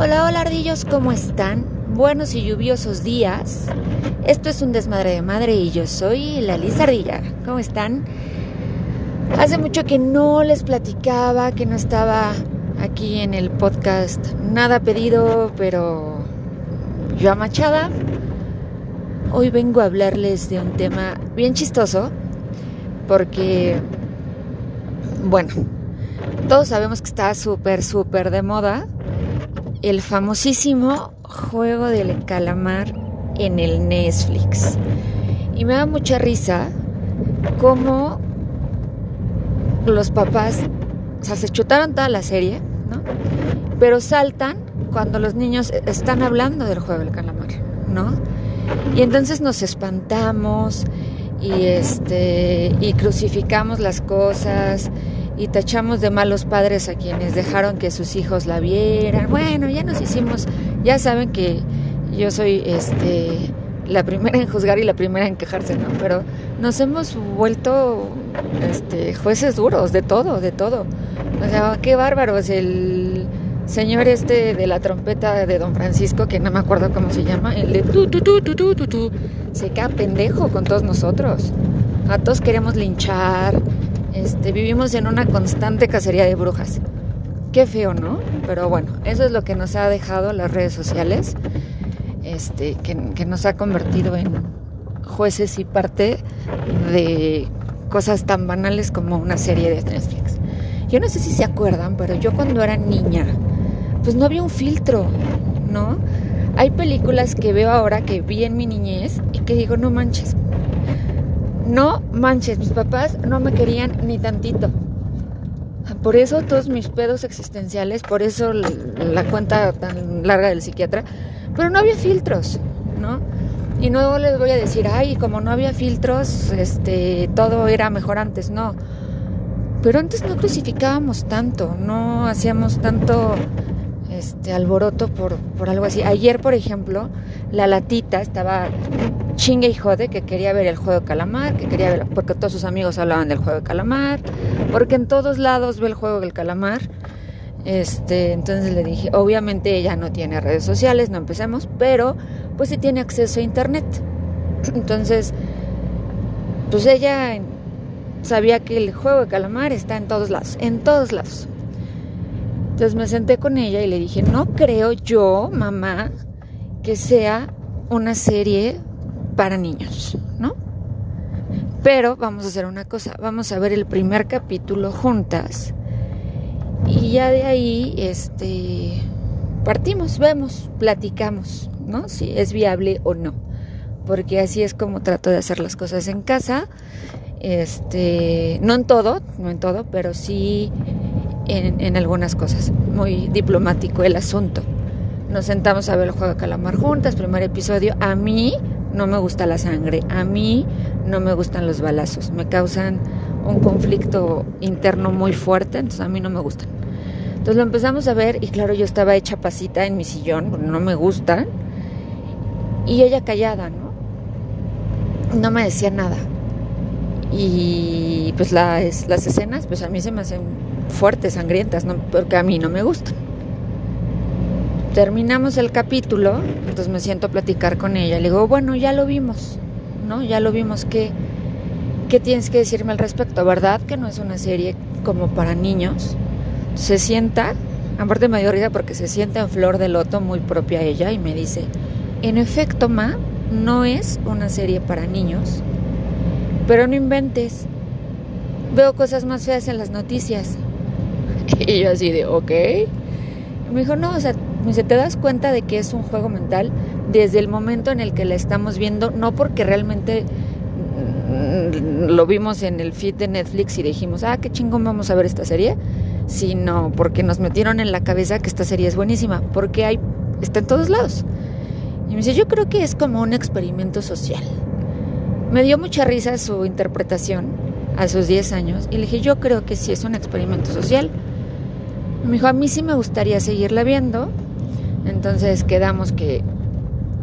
Hola, hola ardillos, ¿cómo están? Buenos y lluviosos días. Esto es un desmadre de madre y yo soy la Liz Ardilla. ¿Cómo están? Hace mucho que no les platicaba, que no estaba aquí en el podcast. Nada pedido, pero yo amachada. Hoy vengo a hablarles de un tema bien chistoso, porque, bueno, todos sabemos que está súper, súper de moda el famosísimo juego del calamar en el Netflix. Y me da mucha risa cómo los papás, o sea, se chutaron toda la serie, ¿no? Pero saltan cuando los niños están hablando del juego del calamar, ¿no? Y entonces nos espantamos y este y crucificamos las cosas y tachamos de malos padres a quienes dejaron que sus hijos la vieran. Bueno, ya nos hicimos, ya saben que yo soy este la primera en juzgar y la primera en quejarse, ¿no? Pero nos hemos vuelto este jueces duros de todo, de todo. O sea, qué bárbaros el señor este de la trompeta de Don Francisco, que no me acuerdo cómo se llama, el de tu tu tu tu tu tu, se queda pendejo con todos nosotros. A todos queremos linchar, este, vivimos en una constante cacería de brujas. Qué feo, ¿no? Pero bueno, eso es lo que nos ha dejado las redes sociales, este, que, que nos ha convertido en jueces y parte de cosas tan banales como una serie de Netflix. Yo no sé si se acuerdan, pero yo cuando era niña, pues no había un filtro, ¿no? Hay películas que veo ahora que vi en mi niñez y que digo, no manches, no manches, mis papás no me querían ni tantito. Por eso todos mis pedos existenciales, por eso la cuenta tan larga del psiquiatra, pero no había filtros, ¿no? Y no les voy a decir, ay, como no había filtros, este, todo era mejor antes, no. Pero antes no crucificábamos tanto, no hacíamos tanto este alboroto por, por algo así. Ayer, por ejemplo, la latita estaba chingue y jode que quería ver el juego de calamar, que quería ver, porque todos sus amigos hablaban del juego de calamar, porque en todos lados ve el juego del calamar. Este, entonces le dije, obviamente ella no tiene redes sociales, no empecemos, pero pues sí tiene acceso a internet. Entonces, pues ella sabía que el juego de calamar está en todos lados, en todos lados. Entonces me senté con ella y le dije, no creo yo, mamá, que sea una serie para niños, ¿no? Pero vamos a hacer una cosa, vamos a ver el primer capítulo juntas y ya de ahí este partimos, vemos, platicamos, ¿no? Si es viable o no. Porque así es como trato de hacer las cosas en casa. Este, no en todo, no en todo, pero sí en, en algunas cosas. Muy diplomático el asunto. Nos sentamos a ver el juego de calamar juntas, primer episodio. A mí no me gusta la sangre, a mí no me gustan los balazos, me causan un conflicto interno muy fuerte, entonces a mí no me gustan. Entonces lo empezamos a ver y claro, yo estaba hecha pasita en mi sillón, no me gustan, y ella callada, ¿no? No me decía nada. Y pues las, escenas, pues a mí se me hacen fuertes, sangrientas, porque a mí no me gustan. Terminamos el capítulo, entonces me siento a platicar con ella. Le digo, bueno, ya lo vimos, ¿no? Ya lo vimos. ¿Qué, qué tienes que decirme al respecto? ¿Verdad que no es una serie como para niños? Se sienta, aparte me dio risa porque se sienta en flor de loto muy propia ella y me dice, en efecto, Ma, no es una serie para niños, pero no inventes. Veo cosas más feas en las noticias. Y yo así de, ok. Me dijo, no, o sea, me dice, ¿te das cuenta de que es un juego mental desde el momento en el que la estamos viendo? No porque realmente lo vimos en el feed de Netflix y dijimos, ah, qué chingón vamos a ver esta serie, sino porque nos metieron en la cabeza que esta serie es buenísima, porque hay, está en todos lados. Y me dice, yo creo que es como un experimento social. Me dio mucha risa su interpretación a sus 10 años y le dije, yo creo que sí es un experimento social. Me dijo, a mí sí me gustaría seguirla viendo, entonces quedamos que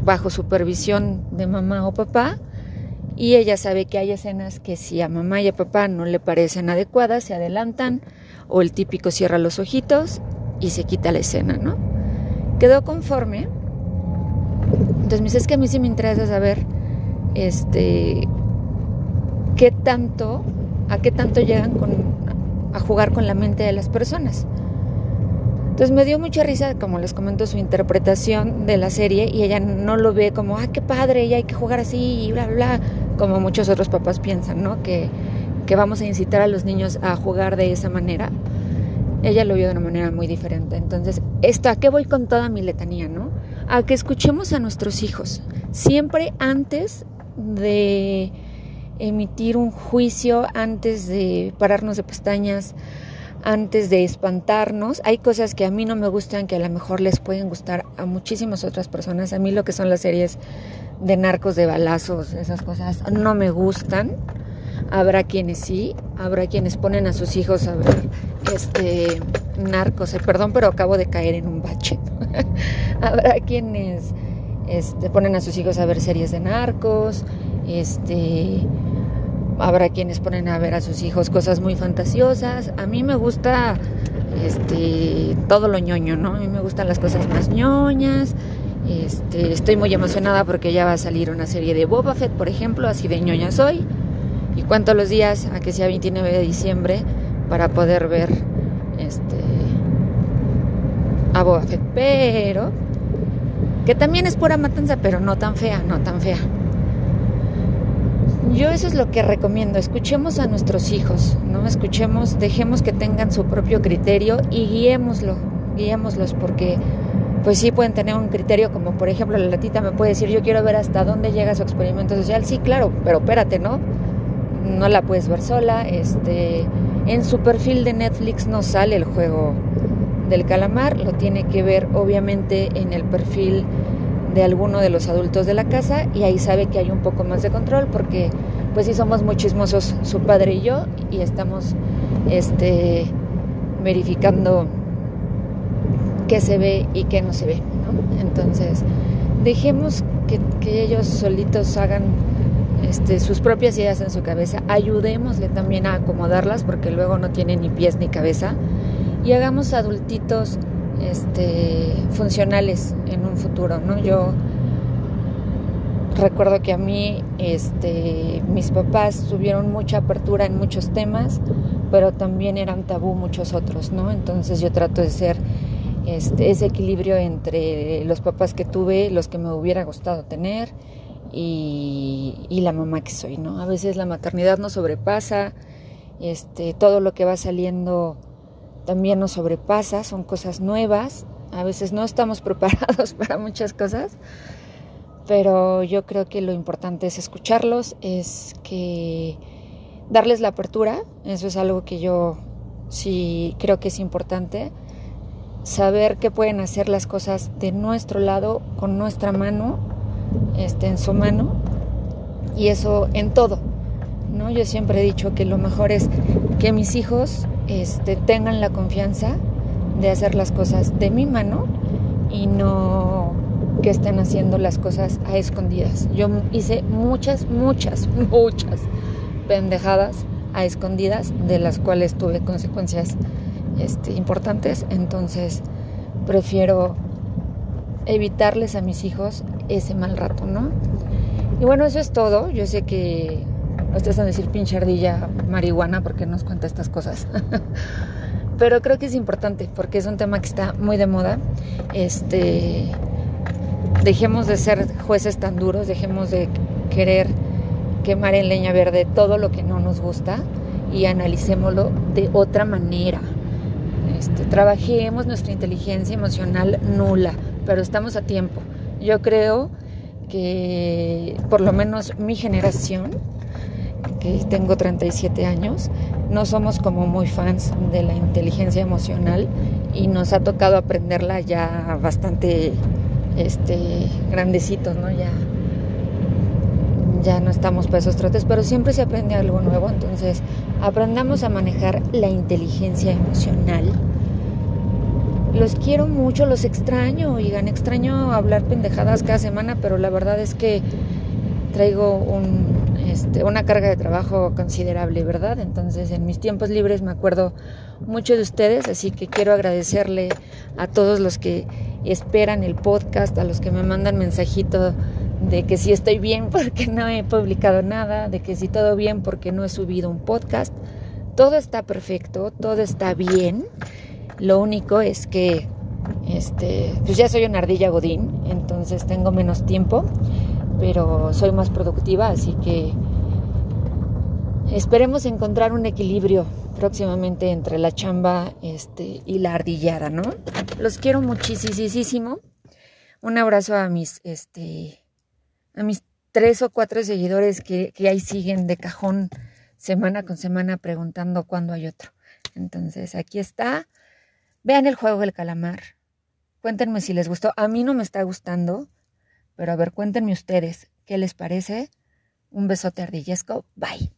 bajo supervisión de mamá o papá, y ella sabe que hay escenas que si a mamá y a papá no le parecen adecuadas, se adelantan, o el típico cierra los ojitos y se quita la escena, ¿no? quedó conforme. Entonces me dice, es que a mí sí me interesa saber este qué tanto, a qué tanto llegan con, a jugar con la mente de las personas. Entonces me dio mucha risa, como les comento, su interpretación de la serie y ella no lo ve como, ah, qué padre, ya hay que jugar así y bla, bla, como muchos otros papás piensan, ¿no? Que, que vamos a incitar a los niños a jugar de esa manera. Ella lo vio de una manera muy diferente. Entonces, esto, ¿a qué voy con toda mi letanía, no? A que escuchemos a nuestros hijos, siempre antes de emitir un juicio, antes de pararnos de pestañas, antes de espantarnos. Hay cosas que a mí no me gustan, que a lo mejor les pueden gustar a muchísimas otras personas. A mí lo que son las series de narcos, de balazos, esas cosas no me gustan. Habrá quienes sí, habrá quienes ponen a sus hijos a ver este narcos, eh, perdón, pero acabo de caer en un bache. habrá quienes este, ponen a sus hijos a ver series de narcos, este habrá quienes ponen a ver a sus hijos cosas muy fantasiosas. A mí me gusta este todo lo ñoño, ¿no? A mí me gustan las cosas más ñoñas. Este, estoy muy emocionada porque ya va a salir una serie de Boba Fett, por ejemplo, así de ñoña soy. Y cuento los días a que sea 29 de diciembre para poder ver este a Boba Fett, pero que también es pura matanza, pero no tan fea, no tan fea. Yo eso es lo que recomiendo, escuchemos a nuestros hijos, no escuchemos, dejemos que tengan su propio criterio y guiémoslo, guiémoslos porque pues sí pueden tener un criterio como por ejemplo la latita me puede decir yo quiero ver hasta dónde llega su experimento social, sí claro, pero espérate, ¿no? No la puedes ver sola, este en su perfil de Netflix no sale el juego del calamar, lo tiene que ver obviamente en el perfil de alguno de los adultos de la casa y ahí sabe que hay un poco más de control porque pues sí somos muy chismosos su padre y yo y estamos este verificando qué se ve y qué no se ve entonces dejemos que, ellos solitos hagan este, sus propias ideas en su cabeza ayudémosle también a acomodarlas porque luego no tienen ni pies ni cabeza y hagamos adultitos este, funcionales en un futuro, ¿no? Yo recuerdo que a mí este, mis papás tuvieron mucha apertura en muchos temas, pero también eran tabú muchos otros, ¿no? Entonces yo trato de ser este, ese equilibrio entre los papás que tuve, los que me hubiera gustado tener y, la mamá que soy, ¿no? A veces la maternidad nos sobrepasa, este, todo lo que va saliendo también nos sobrepasa, son cosas nuevas, a veces no estamos preparados para muchas cosas, pero yo creo que lo importante es escucharlos, es que darles la apertura, eso es algo que yo sí creo que es importante, saber que pueden hacer las cosas de nuestro lado, con nuestra mano, este, en su mano, y eso en todo. ¿no? Yo siempre he dicho que lo mejor es que mis hijos este, tengan la confianza de hacer las cosas de mi mano y no que estén haciendo las cosas a escondidas. Yo hice muchas, muchas, muchas pendejadas a escondidas de las cuales tuve consecuencias este, importantes. Entonces prefiero evitarles a mis hijos ese mal rato, ¿no? Y bueno, eso es todo. Yo sé que Ustedes van a decir pinche ardilla marihuana porque nos cuenta estas cosas. Pero creo que es importante porque es un tema que está muy de moda. Este, dejemos de ser jueces tan duros, dejemos de querer quemar en leña verde todo lo que no nos gusta y analicémoslo de otra manera. Este, trabajemos nuestra inteligencia emocional nula, pero estamos a tiempo. Yo creo que por lo menos mi generación que tengo 37 años, no somos como muy fans de la inteligencia emocional y nos ha tocado aprenderla ya bastante este, grandecitos, ¿no? Ya, ya no estamos para esos trotes, pero siempre se aprende algo nuevo, entonces aprendamos a manejar la inteligencia emocional. Los quiero mucho, los extraño, oigan, extraño hablar pendejadas cada semana, pero la verdad es que traigo un este, una carga de trabajo considerable, ¿verdad? Entonces en mis tiempos libres me acuerdo mucho de ustedes, así que quiero agradecerle a todos los que esperan el podcast, a los que me mandan mensajito de que si estoy bien porque no he publicado nada, de que si todo bien porque no he subido un podcast. Todo está perfecto, todo está bien. Lo único es que este, pues ya soy una ardilla godín, entonces tengo menos tiempo, pero soy más productiva, así que esperemos encontrar un equilibrio próximamente entre la chamba este, y la ardillada, ¿no? Los quiero muchísimo. Un abrazo a mis, este, a mis tres o cuatro seguidores que, que ahí siguen de cajón semana con semana preguntando cuándo hay otro. Entonces, aquí está. Vean el juego del calamar. Cuéntenme si les gustó. A mí no me está gustando, pero a ver, cuéntenme ustedes qué les parece. Un besote ardillesco. Bye.